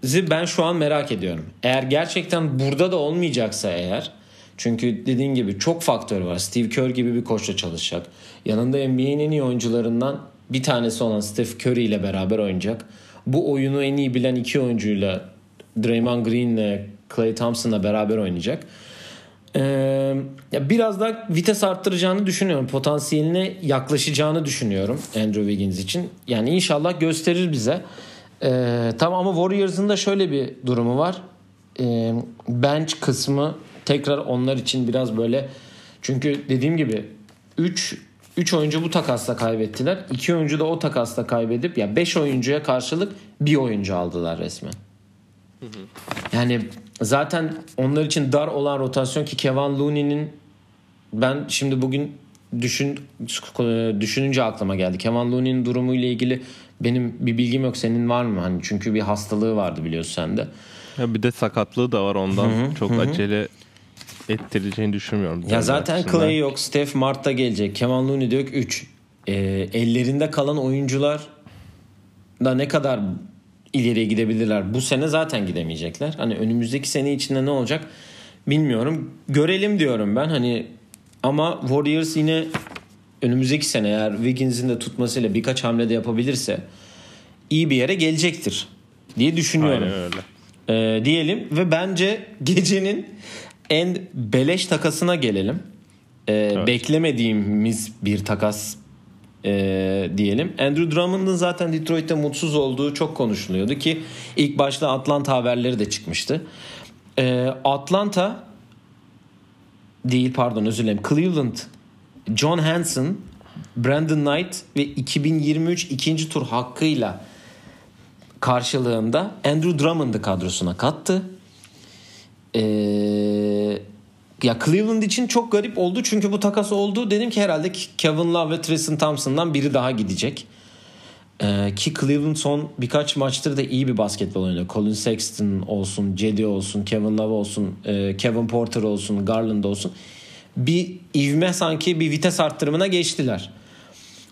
ben şu an merak ediyorum. Eğer gerçekten burada da olmayacaksa eğer çünkü dediğin gibi çok faktör var. Steve Kerr gibi bir koçla çalışacak. Yanında NBA'nin en iyi oyuncularından bir tanesi olan Steph Curry ile beraber oynayacak. Bu oyunu en iyi bilen iki oyuncuyla Draymond Green ile Clay Thompson'la beraber oynayacak. Ee, ya biraz daha vites arttıracağını düşünüyorum. Potansiyeline yaklaşacağını düşünüyorum Andrew Wiggins için. Yani inşallah gösterir bize. Ee, tamam ama Warriors'ın da şöyle bir durumu var. Ee, bench kısmı tekrar onlar için biraz böyle çünkü dediğim gibi 3 3 oyuncu bu takasla kaybettiler. 2 oyuncu da o takasla kaybedip ya 5 oyuncuya karşılık bir oyuncu aldılar resmen. Yani zaten onlar için dar olan rotasyon ki Kevin Looney'nin ben şimdi bugün düşün düşününce aklıma geldi. Kevin Looney'nin durumu ile ilgili benim bir bilgim yok. Senin var mı? Hani çünkü bir hastalığı vardı biliyorsun sende. Ya bir de sakatlığı da var ondan. Hı-hı, Çok hı-hı. acele ettireceğini düşünmüyorum. Ya zaten Clay yok. Steph Mart'ta gelecek. Kevin Looney de yok 3. Ee, ellerinde kalan oyuncular da ne kadar ileriye gidebilirler. Bu sene zaten gidemeyecekler. Hani önümüzdeki sene içinde ne olacak bilmiyorum. Görelim diyorum ben. Hani ama Warriors yine önümüzdeki sene eğer Wiggins'in de tutmasıyla birkaç hamle de yapabilirse iyi bir yere gelecektir diye düşünüyorum. Aynen öyle. Ee, diyelim ve bence gecenin en beleş takasına gelelim. Ee, Beklemediğimiz bir takas e, diyelim. Andrew Drummond'un zaten Detroit'te mutsuz olduğu çok konuşuluyordu ki ilk başta Atlanta haberleri de çıkmıştı. Ee, Atlanta değil pardon özür dilerim Cleveland John Hanson Brandon Knight ve 2023 ikinci tur hakkıyla karşılığında Andrew Drummond'ı kadrosuna kattı. Ee, ya Cleveland için çok garip oldu çünkü bu takas oldu. Dedim ki herhalde Kevin Love ve Tristan Thompson'dan biri daha gidecek. Ee, ki Cleveland son birkaç maçtır da iyi bir basketbol oynuyor. Colin Sexton olsun, Cedi olsun, Kevin Love olsun, e, Kevin Porter olsun, Garland olsun. Bir ivme sanki bir vites arttırımına geçtiler.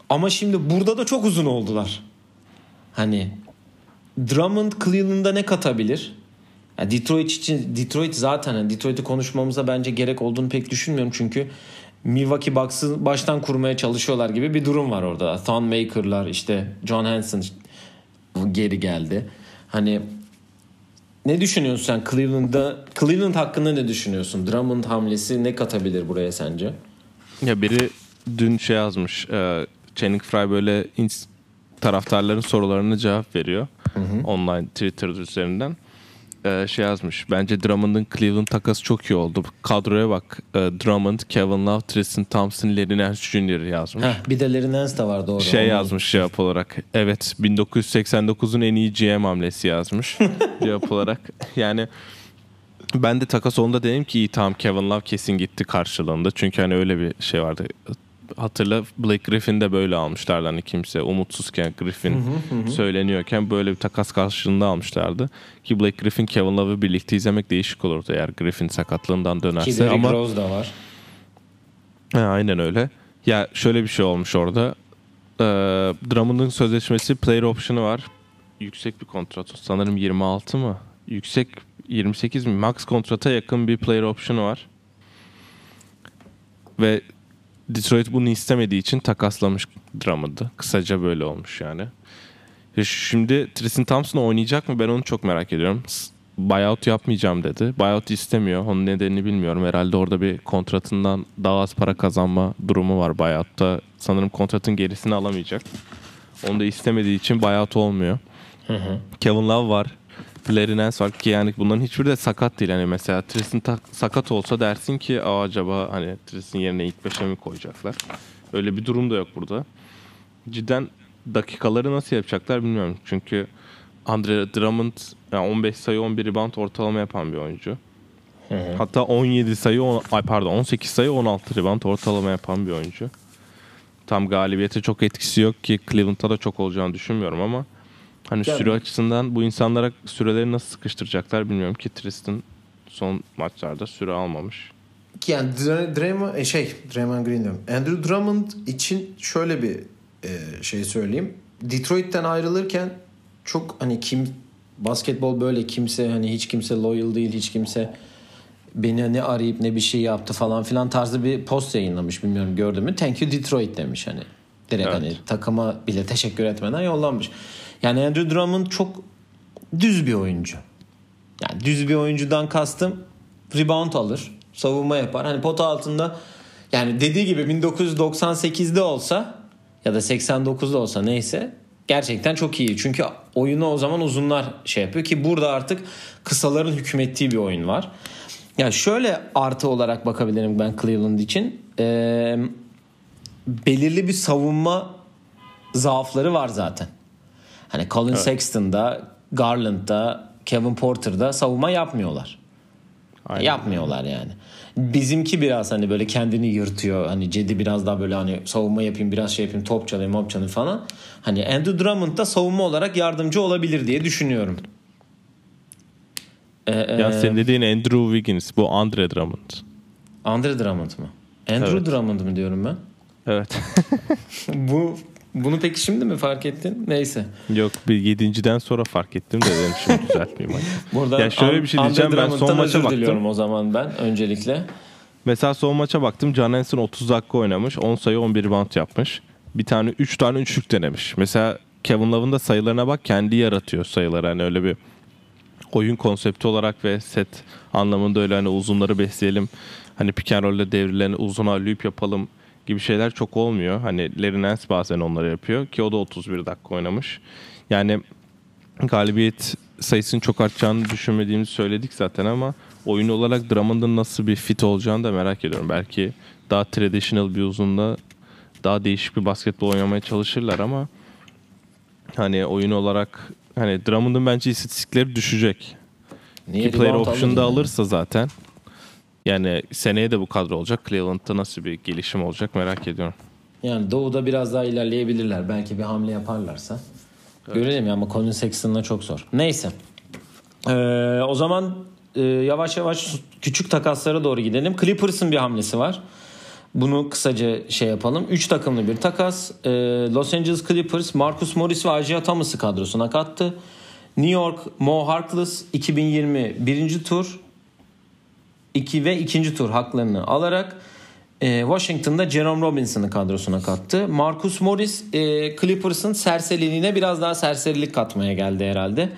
Ama şimdi burada da çok uzun oldular. Hani Drummond Cleveland'a ne katabilir? Yani Detroit için Detroit zaten yani Detroit'i konuşmamıza bence gerek olduğunu pek düşünmüyorum çünkü Milwaukee Bucks'ı baştan kurmaya çalışıyorlar gibi bir durum var orada. Thon Maker'lar işte John Hanson geri geldi. Hani ne düşünüyorsun sen Cleveland'da Cleveland hakkında ne düşünüyorsun? Drummond hamlesi ne katabilir buraya sence? Ya biri dün şey yazmış. E, Channing Frye böyle taraftarların sorularına cevap veriyor. Online Twitter üzerinden. E, şey yazmış. Bence Drummond'un Cleveland takası çok iyi oldu. Kadroya bak. E, Drummond, Kevin Love, Tristan Thompson, Larry Nance Jr. yazmış. Heh, bir de Larry Nance de var doğru. Şey yazmış cevap olarak. Evet 1989'un en iyi GM hamlesi yazmış <laughs> cevap olarak. Yani ben de takas onda dedim ki iyi tamam Kevin Love kesin gitti karşılığında. Çünkü hani öyle bir şey vardı. Hatırla Blake Griffin de böyle almışlardı hani kimse umutsuzken Griffin söyleniyorken böyle bir takas karşılığında almışlardı. Ki Blake Griffin Kevin Love'ı birlikte izlemek değişik olurdu eğer Griffin sakatlığından Ki dönerse Derrick ama Rose da var. Ha, aynen öyle. Ya şöyle bir şey olmuş orada. Ee, Drummond'un sözleşmesi player option'ı var. Yüksek bir kontrat. Sanırım 26 mı? Yüksek 28 mi? Max kontrata yakın bir player option'ı var. Ve Detroit bunu istemediği için takaslamış Drummond'ı. Kısaca böyle olmuş yani. Şimdi Tristan Thompson oynayacak mı? Ben onu çok merak ediyorum. Buyout yapmayacağım dedi. Buyout istemiyor. Onun nedenini bilmiyorum. Herhalde orada bir kontratından daha az para kazanma durumu var buyout'ta. Sanırım kontratın gerisini alamayacak. Onu da istemediği için buyout olmuyor. Kevin Love var. Larry var ki yani bunların hiçbiri de sakat değil. Yani mesela Tristan ta- sakat olsa dersin ki Aa, acaba hani Tristan yerine ilk beşe mi koyacaklar? Öyle bir durum da yok burada. Cidden dakikaları nasıl yapacaklar bilmiyorum. Çünkü Andre Drummond yani 15 sayı 11 rebound ortalama yapan bir oyuncu. Hatta 17 sayı on- ay pardon 18 sayı 16 rebound ortalama yapan bir oyuncu. Tam galibiyete çok etkisi yok ki Cleveland'da da çok olacağını düşünmüyorum ama hani Yani- süre açısından bu insanlara süreleri nasıl sıkıştıracaklar bilmiyorum ki Tristan son maçlarda süre almamış. Yani Dra- Draymond e, şey Draymond Green diyorum. Andrew Drummond için şöyle bir e, şey söyleyeyim. Detroit'ten ayrılırken çok hani kim basketbol böyle kimse hani hiç kimse loyal değil hiç kimse beni ne arayıp ne bir şey yaptı falan filan tarzı bir post yayınlamış bilmiyorum gördün mü? Thank you Detroit demiş hani. Direkt Evet. hani takıma bile teşekkür etmeden yollanmış. Yani Andrew Drummond çok düz bir oyuncu. Yani düz bir oyuncudan kastım rebound alır, savunma yapar. Hani pota altında yani dediği gibi 1998'de olsa ya da 89'da olsa neyse gerçekten çok iyi. Çünkü oyunu o zaman uzunlar şey yapıyor ki burada artık kısaların hükmettiği bir oyun var. Yani şöyle artı olarak bakabilirim ben Cleveland için. Ee, belirli bir savunma zaafları var zaten. Hani Colin Sexton'da, Garland'da, Kevin Porter'da savunma yapmıyorlar. Aynen. Yapmıyorlar yani. Bizimki biraz hani böyle kendini yırtıyor. Hani Cedi biraz daha böyle hani savunma yapayım biraz şey yapayım top çalayım mop çalayım falan. Hani Andrew Drummond da savunma olarak yardımcı olabilir diye düşünüyorum. Ee, Ya e, senin dediğin Andrew Wiggins bu Andre Drummond. Andre Drummond mu? Andrew Evet. Drummond mu diyorum ben? Evet. Bu <laughs> Bunu peki şimdi mi fark ettin? Neyse. Yok bir yedinciden sonra fark ettim de dedim şimdi düzeltmeyeyim. <laughs> Buradan Ya şöyle bir şey diyeceğim, ben son maça baktım. o zaman ben öncelikle. Mesela son maça baktım. John Henson 30 dakika oynamış. 10 sayı 11 rebound yapmış. Bir tane 3 tane üçlük denemiş. Mesela Kevin Love'ın da sayılarına bak kendi yaratıyor sayıları. Hani öyle bir oyun konsepti olarak ve set anlamında öyle hani uzunları besleyelim. Hani pick and roll'de devrilen uzun loop yapalım gibi şeyler çok olmuyor. Hani Larry Nance bazen onları yapıyor ki o da 31 dakika oynamış. Yani galibiyet sayısının çok artacağını düşünmediğimizi söyledik zaten ama oyun olarak Drummond'ın nasıl bir fit olacağını da merak ediyorum. Belki daha traditional bir uzunla daha değişik bir basketbol oynamaya çalışırlar ama hani oyun olarak hani Drummond'ın bence istatistikleri düşecek. Niye Ki player option'da yani? alırsa zaten yani seneye de bu kadro olacak. Cleveland'da nasıl bir gelişim olacak merak ediyorum. Yani Doğu'da biraz daha ilerleyebilirler. Belki bir hamle yaparlarsa. Görelim ya ama Colin Sexton'la çok zor. Neyse. Ee, o zaman e, yavaş yavaş küçük takaslara doğru gidelim. Clippers'ın bir hamlesi var. Bunu kısaca şey yapalım. 3 takımlı bir takas. Ee, Los Angeles Clippers Marcus Morris ve Isaiah Thomas'ı kadrosuna kattı. New York Mo Harkless 2020 birinci tur 2 ve ikinci tur haklarını alarak e, Washington'da Jerome Robinson'ı kadrosuna kattı. Marcus Morris e, Clippers'ın serseriliğine biraz daha serserilik katmaya geldi herhalde.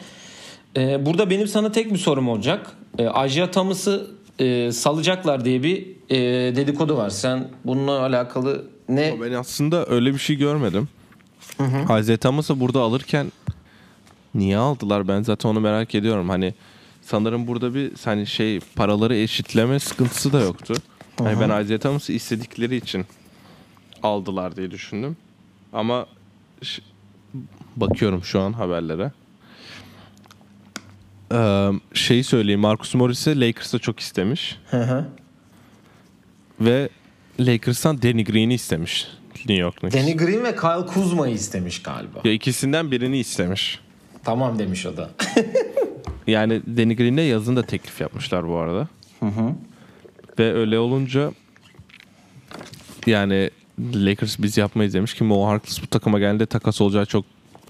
E, burada benim sana tek bir sorum olacak. Isaiah Thomas'ı salacaklar diye bir dedikodu var. Sen bununla alakalı ne Ben aslında öyle bir şey görmedim. Isaiah Thomas'ı burada alırken niye aldılar ben zaten onu merak ediyorum. Hani sanırım burada bir hani şey paraları eşitleme sıkıntısı da yoktu. Hani ben Isaiah Thomas'ı istedikleri için aldılar diye düşündüm. Ama ş- bakıyorum şu an haberlere. Ee, şeyi söyleyeyim Marcus Morris'i Lakers'a çok istemiş. Hı hı. Ve Lakers'tan Danny Green'i istemiş New York Knicks. Danny Green ve Kyle Kuzma'yı istemiş galiba. Ya ikisinden birini istemiş. Tamam demiş o da. <laughs> Yani Danny Green'e yazın da teklif yapmışlar bu arada. Ve öyle olunca yani Lakers biz yapmayız demiş ki Mo Harkless bu takıma geldi takas olacağı çok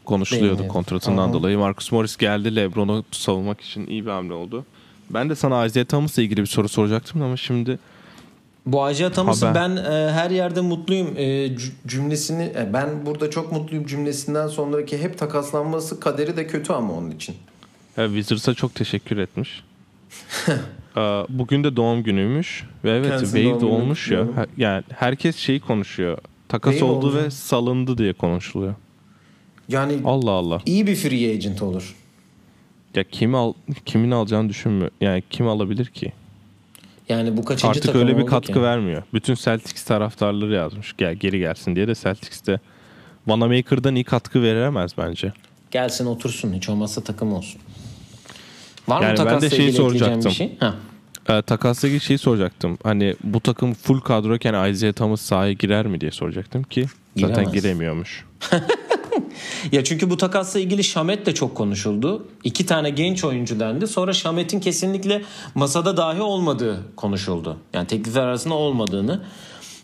konuşuluyordu Beğeniyor. kontratından Aha. dolayı. Marcus Morris geldi LeBron'u savunmak için iyi bir hamle oldu. Ben de sana Isaiah Thomas'la ilgili bir soru soracaktım ama şimdi Bu Isaiah Thomas'ın Haber. ben e, her yerde mutluyum e, cü- cümlesini e, ben burada çok mutluyum cümlesinden sonraki hep takaslanması kaderi de kötü ama onun için. E, Wizards'a çok teşekkür etmiş. Aa, Bugün de doğum günüymüş ve evet Kendisinin doğum günü olmuş ya. kutluyorum. Her- Yani herkes şeyi konuşuyor. Takas Wade oldu olacak. ve salındı diye konuşuluyor. Yani Allah Allah. iyi bir free agent olur. Ya kimi al kimin alacağını düşünmüyor. Yani kim alabilir ki? Yani bu kaçıncı Artık takım öyle bir oldu katkı ki? vermiyor. Bütün Celtics taraftarları yazmış. Gel geri gelsin diye de Celtics'te Vanamaker'dan iyi katkı veremez bence. Gelsin otursun hiç olmazsa takım olsun. Var Yani mı ben de şeyi soracaktım. bir şey? Ha. Ee, takasla ilgili şeyi soracaktım. Hani bu takım full kadroyken Isaiah Thomas sahaya girer mi diye soracaktım ki zaten Giremez. giremiyormuş. <laughs> Ya çünkü bu takasla ilgili Şamet de çok konuşuldu. İki tane genç oyuncu dendi. Sonra Şamet'in kesinlikle masada dahi olmadığı konuşuldu. Yani teklifler arasında olmadığını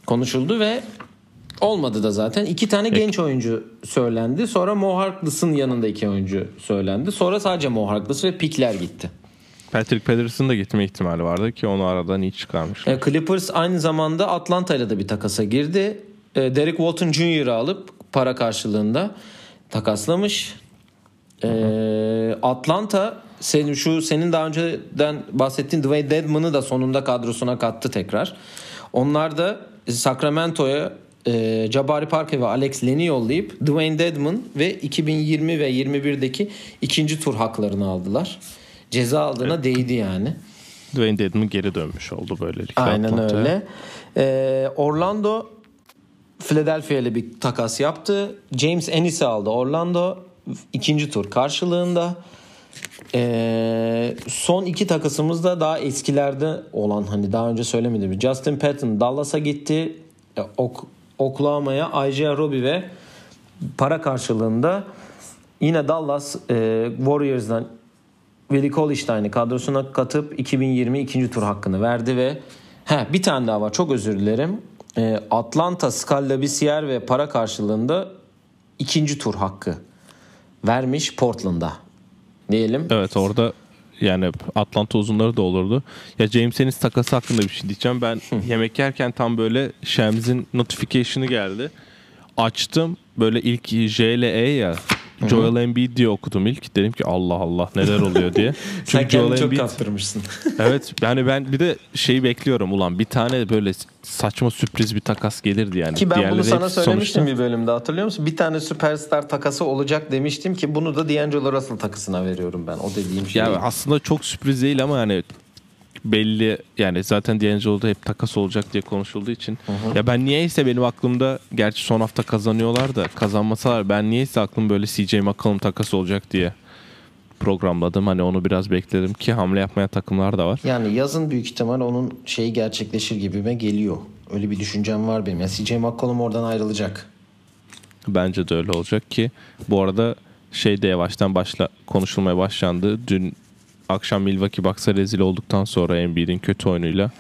konuşuldu ve olmadı da zaten. İki tane genç oyuncu söylendi. Sonra Mo Harkless'ın yanında iki oyuncu söylendi. Sonra sadece Mo Harkless ve pikler gitti. Patrick Patterson da gitme ihtimali vardı ki onu aradan iyi çıkarmış. E, Clippers aynı zamanda Atlanta ile de bir takasa girdi. E, Derek Walton Jr.'ı alıp para karşılığında takaslamış. E, Atlanta senin şu senin daha önceden bahsettiğin Dwayne Dedman'ı da sonunda kadrosuna kattı tekrar. Onlar da Sacramento'ya e, Jabari Parker ve Alex Len'i yollayıp Dwayne Dedman ve 2020 ve 21'deki ikinci tur haklarını aldılar. Ceza aldığına değdi yani. Dwayne Dedman geri dönmüş oldu böylelikle. Aynen Atlanta'ya. öyle. Ee, Orlando Philadelphia ile bir takas yaptı. James Ennis'i aldı Orlando ikinci tur karşılığında. Ee, son iki takasımız da daha eskilerde olan hani daha önce söylemedim. Justin Patton Dallas'a gitti. E, Ok- Oklahoma'ya Isaiah Roby ve para karşılığında yine Dallas e, Warriors'dan Willie Cauley-Stein'i kadrosuna katıp 2020 ikinci tur hakkını verdi ve he, bir tane daha var çok özür dilerim. Ee, Atlanta Scalabrisier ve para karşılığında ikinci tur hakkı vermiş Portland'a. Diyelim. Evet orada yani Atlanta uzunları da olurdu. Ya James Ennis takası hakkında bir şey diyeceğim. Ben yemek yerken tam böyle Shems'in notification'ı geldi. Açtım böyle ilk J ile E ya. Joel Embiid diye okudum ilk. Dedim ki Allah Allah neler oluyor diye. <laughs> Sen Çünkü kendini Joel çok Embiid kaptırmışsın. <laughs> evet yani ben bir de şeyi bekliyorum ulan bir tane böyle saçma sürpriz bir takas gelirdi yani. Ki ben bunu Diğerleri sana hepsi söylemiştim sonuçta- bir bölümde hatırlıyor musun? Bir tane süperstar takası olacak demiştim ki bunu da D'Angelo Russell takısına veriyorum ben. O dediğim şey. Ya aslında çok sürpriz değil ama yani belli yani zaten D'Angelo'da hep takas olacak diye konuşulduğu için. Ya ben niyeyse benim aklımda gerçi son hafta kazanıyorlar da kazanmasalar ben niyeyse aklım böyle CJ McCollum takası olacak diye programladım. Hani onu biraz bekledim ki hamle yapmaya takımlar da var. Yani yazın büyük ihtimal onun şeyi gerçekleşir gibime geliyor. Öyle bir düşüncem var benim. Ya CJ McCollum oradan ayrılacak. Bence de öyle olacak ki bu arada şey de yavaştan başla konuşulmaya başlandı. Dün akşam Milwaukee Bucks'a rezil olduktan sonra Embiid'in kötü oyunuyla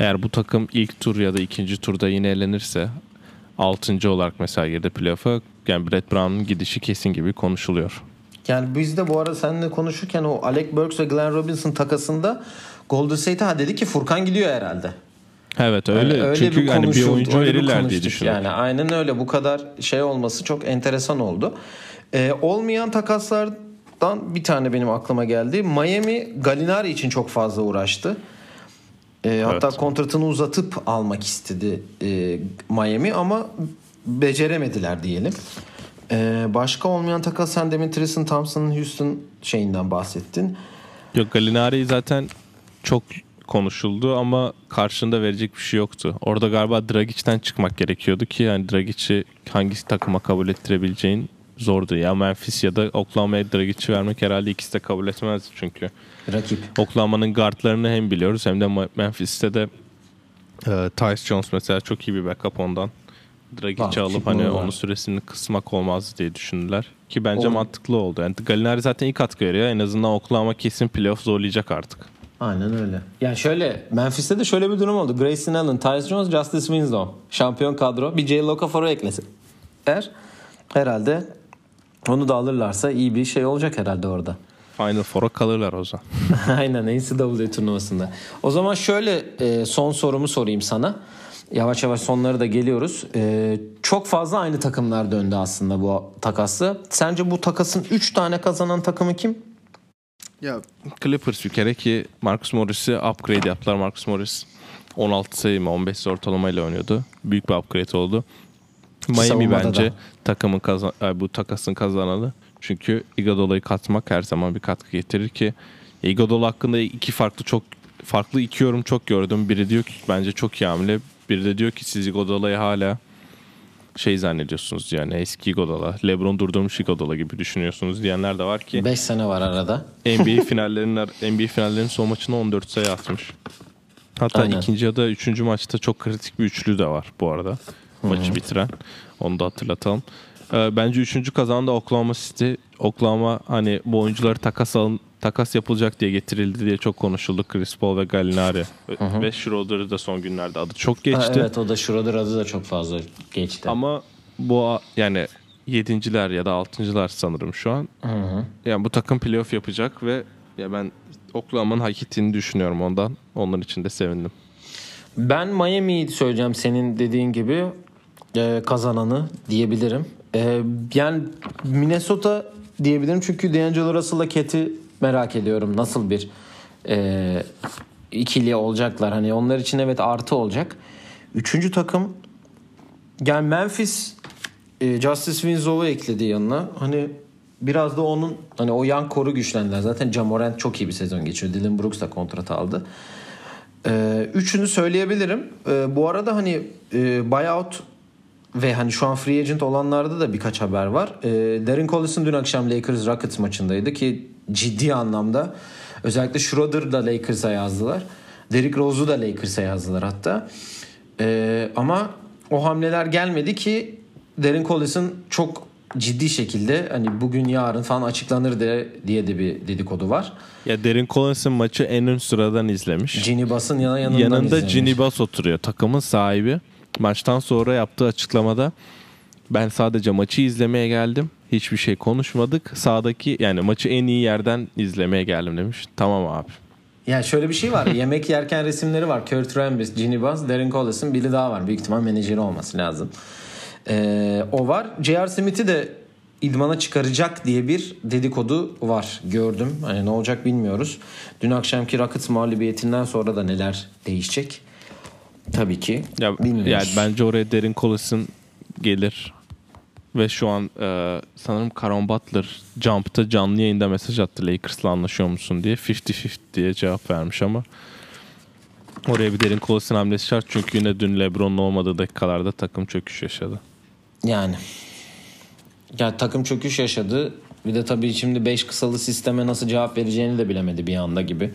eğer bu takım ilk tur ya da ikinci turda yine elenirse 6. olarak mesela girdi playoff'a yani Brett Brown'un gidişi kesin gibi konuşuluyor. Yani biz de bu arada seninle konuşurken o Alec Burks ve Glenn Robinson takasında Golden State'e ha dedi ki Furkan gidiyor herhalde. Evet öyle, Yani çünkü hani bir oyuncu öyle bir verirler diye düşünüyorum. Yani aynen öyle bu kadar şey olması çok enteresan oldu. Ee, olmayan takaslardan bir tane benim aklıma geldi. Miami Gallinari için çok fazla uğraştı. Hatta Evet. kontratını uzatıp almak istedi e, Miami ama beceremediler diyelim. Ee, başka olmayan takas sen demin Tristan Thompson'ın Houston şeyinden bahsettin. Yok Gallinari zaten çok konuşuldu ama karşında verecek bir şey yoktu. Orada galiba Dragic'ten çıkmak gerekiyordu ki yani Dragic'i hangi takıma kabul ettirebileceğin zordu. Ya Memphis ya da Oklahoma'ya Dragic'i vermek herhalde ikisi de kabul etmezdi çünkü. Rakip. Oklahoma'nın guardlarını hem biliyoruz hem de Memphis'te de e, Tyce Jones mesela çok iyi bir backup ondan. Dragic'i alıp hani onun süresini kısmak olmaz diye düşündüler. Ki bence Olur. mantıklı oldu. Yani Gallinari zaten iyi katkı veriyor. En azından Oklahoma kesin playoff zorlayacak artık. Aynen öyle. Yani şöyle Memphis'te de şöyle bir durum oldu. Grayson Allen, Tyus Jones, Justice Winslow. Şampiyon kadro. Bir J. Okafor'u eklesin. Er herhalde onu da alırlarsa iyi bir şey olacak herhalde orada. Final Four'a kalırlar o zaman. <laughs> Aynen NCAA turnuvasında. O zaman şöyle e, son sorumu sorayım sana. Yavaş yavaş sonları da geliyoruz. E, çok fazla aynı takımlar döndü aslında bu takası. Sence bu takasın 3 tane kazanan takımı kim? Ya Clippers bir kere ki Marcus Morris'i upgrade yaptılar. Marcus Morris 16 sayı mı 15 sayı ortalamayla oynuyordu. Büyük bir upgrade oldu. Miami bence da. takımın kazan ay, bu takasın kazananı. Çünkü Iguodala'yı katmak her zaman bir katkı getirir ki Iguodala hakkında iki farklı çok farklı iki yorum çok gördüm. Biri diyor ki bence çok iyi hamle. Biri de diyor ki siz Iguodala'yı hala şey zannediyorsunuz yani eski Iguodala, LeBron durdurmuş Iguodala gibi düşünüyorsunuz diyenler de var ki 5 sene var arada. NBA <laughs> finallerinin NBA finallerinin son maçına 14 sayı atmış. Hatta Aynen. ikinci ya da üçüncü maçta çok kritik bir üçlü de var bu arada. Maçı bitiren. Onu da hatırlatalım. Ee, bence üçüncü kazanan da Oklahoma City. Oklahoma hani bu oyuncuları takas alın, takas yapılacak diye getirildi diye çok konuşuldu. Chris Paul ve Gallinari. Ve Schroeder'ı da son günlerde adı çok geçti. Ha, evet o da Schroeder adı da çok fazla geçti. Ama bu yani yedinciler ya da altıncılar sanırım şu an. Yani bu takım playoff yapacak ve ya ben Oklahoma'nın hak ettiğini düşünüyorum ondan. Onlar için de sevindim. Ben Miami'yi söyleyeceğim senin dediğin gibi e, kazananı diyebilirim. E, yani Minnesota diyebilirim çünkü D'Angelo Russell'la Cat'i merak ediyorum. Nasıl bir e, ikili olacaklar. Hani onlar için evet artı olacak. Üçüncü takım yani Memphis e, Justice Winslow'u ekledi yanına. Hani biraz da onun hani o yan koru güçlendiler. Zaten Jamorant çok iyi bir sezon geçiyor. Dylan Brooks da kontrat aldı. Ee, üçünü söyleyebilirim. Ee, bu arada hani e, buyout ve hani şu an free agent olanlarda da birkaç haber var. Ee, Darren Collison dün akşam Lakers Rockets maçındaydı ki ciddi anlamda özellikle Schroeder da Lakers'a yazdılar. Derrick Rose'u da Lakers'a yazdılar hatta. Ee, ama o hamleler gelmedi ki Darren Collison çok ciddi şekilde hani bugün yarın falan açıklanır de, diye de bir dedikodu var. Ya Derin Collins'ın maçı en ön sıradan izlemiş. Ginny Bass'ın yana yanından Yanında izlemiş. Ginny Bass oturuyor. Takımın sahibi. Maçtan sonra yaptığı açıklamada Ben sadece maçı izlemeye geldim. Hiçbir şey konuşmadık. Sağdaki yani maçı en iyi yerden izlemeye geldim demiş. Tamam abi. Yani şöyle bir şey var. <laughs> Yemek yerken resimleri var. Kurt Rambis, Ginny Buzz, Darren Collison, biri daha var. Büyük ihtimal menajeri olması lazım. Ee, o var. J.R. Smith'i de idmana çıkaracak diye bir dedikodu var. Gördüm. Hani ne olacak bilmiyoruz. Dün akşamki Rockets mağlubiyetinden sonra da neler değişecek? Tabii ki. Ya, bilmiyoruz. yani bence oraya Derin Collison gelir. Ve şu an e, sanırım Caron Butler Jump'ta canlı yayında mesaj attı Lakers'la anlaşıyor musun diye. 50-50 diye cevap vermiş ama oraya bir Derin Collison hamlesi şart. Çünkü yine dün LeBron'un olmadığı dakikalarda takım çöküş yaşadı. Yani. Ya takım çöküş yaşadı. Bir de tabii şimdi 5 kısalı sisteme nasıl cevap vereceğini de bilemedi bir anda gibi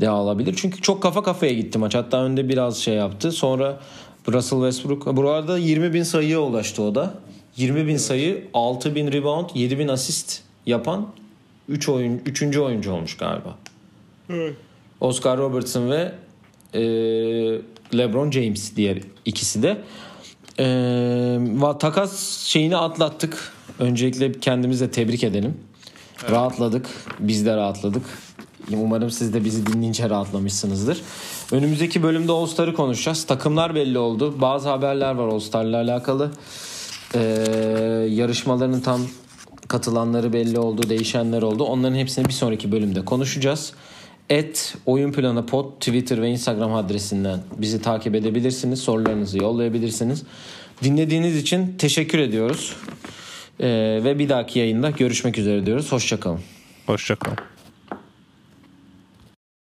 de alabilir. Çünkü çok kafa kafaya gitti maç. Hatta önde biraz şey yaptı. Sonra Russell Westbrook. Bu arada 20 bin sayıya ulaştı o da. 20 bin sayı, 6 bin rebound, 7 bin asist yapan 3 oyun, 3. oyuncu olmuş galiba. Oscar Robertson ve e, LeBron James diğer ikisi de. E, takas şeyini atlattık. Öncelikle kendimizi de tebrik edelim. Rahatladık. Biz de rahatladık. Umarım siz de bizi dinleyince rahatlamışsınızdır. Önümüzdeki bölümde All Star'ı konuşacağız. Takımlar belli oldu. Bazı haberler var All Star'la alakalı. E, yarışmaların tam katılanları belli oldu, değişenler oldu. Onların hepsini bir sonraki bölümde konuşacağız. Et Oyun Planı Pod Twitter ve Instagram adresinden bizi takip edebilirsiniz. Sorularınızı yollayabilirsiniz. Dinlediğiniz için teşekkür ediyoruz. Ee, ve bir dahaki yayında görüşmek üzere diyoruz. Hoşçakalın. Hoşçakalın.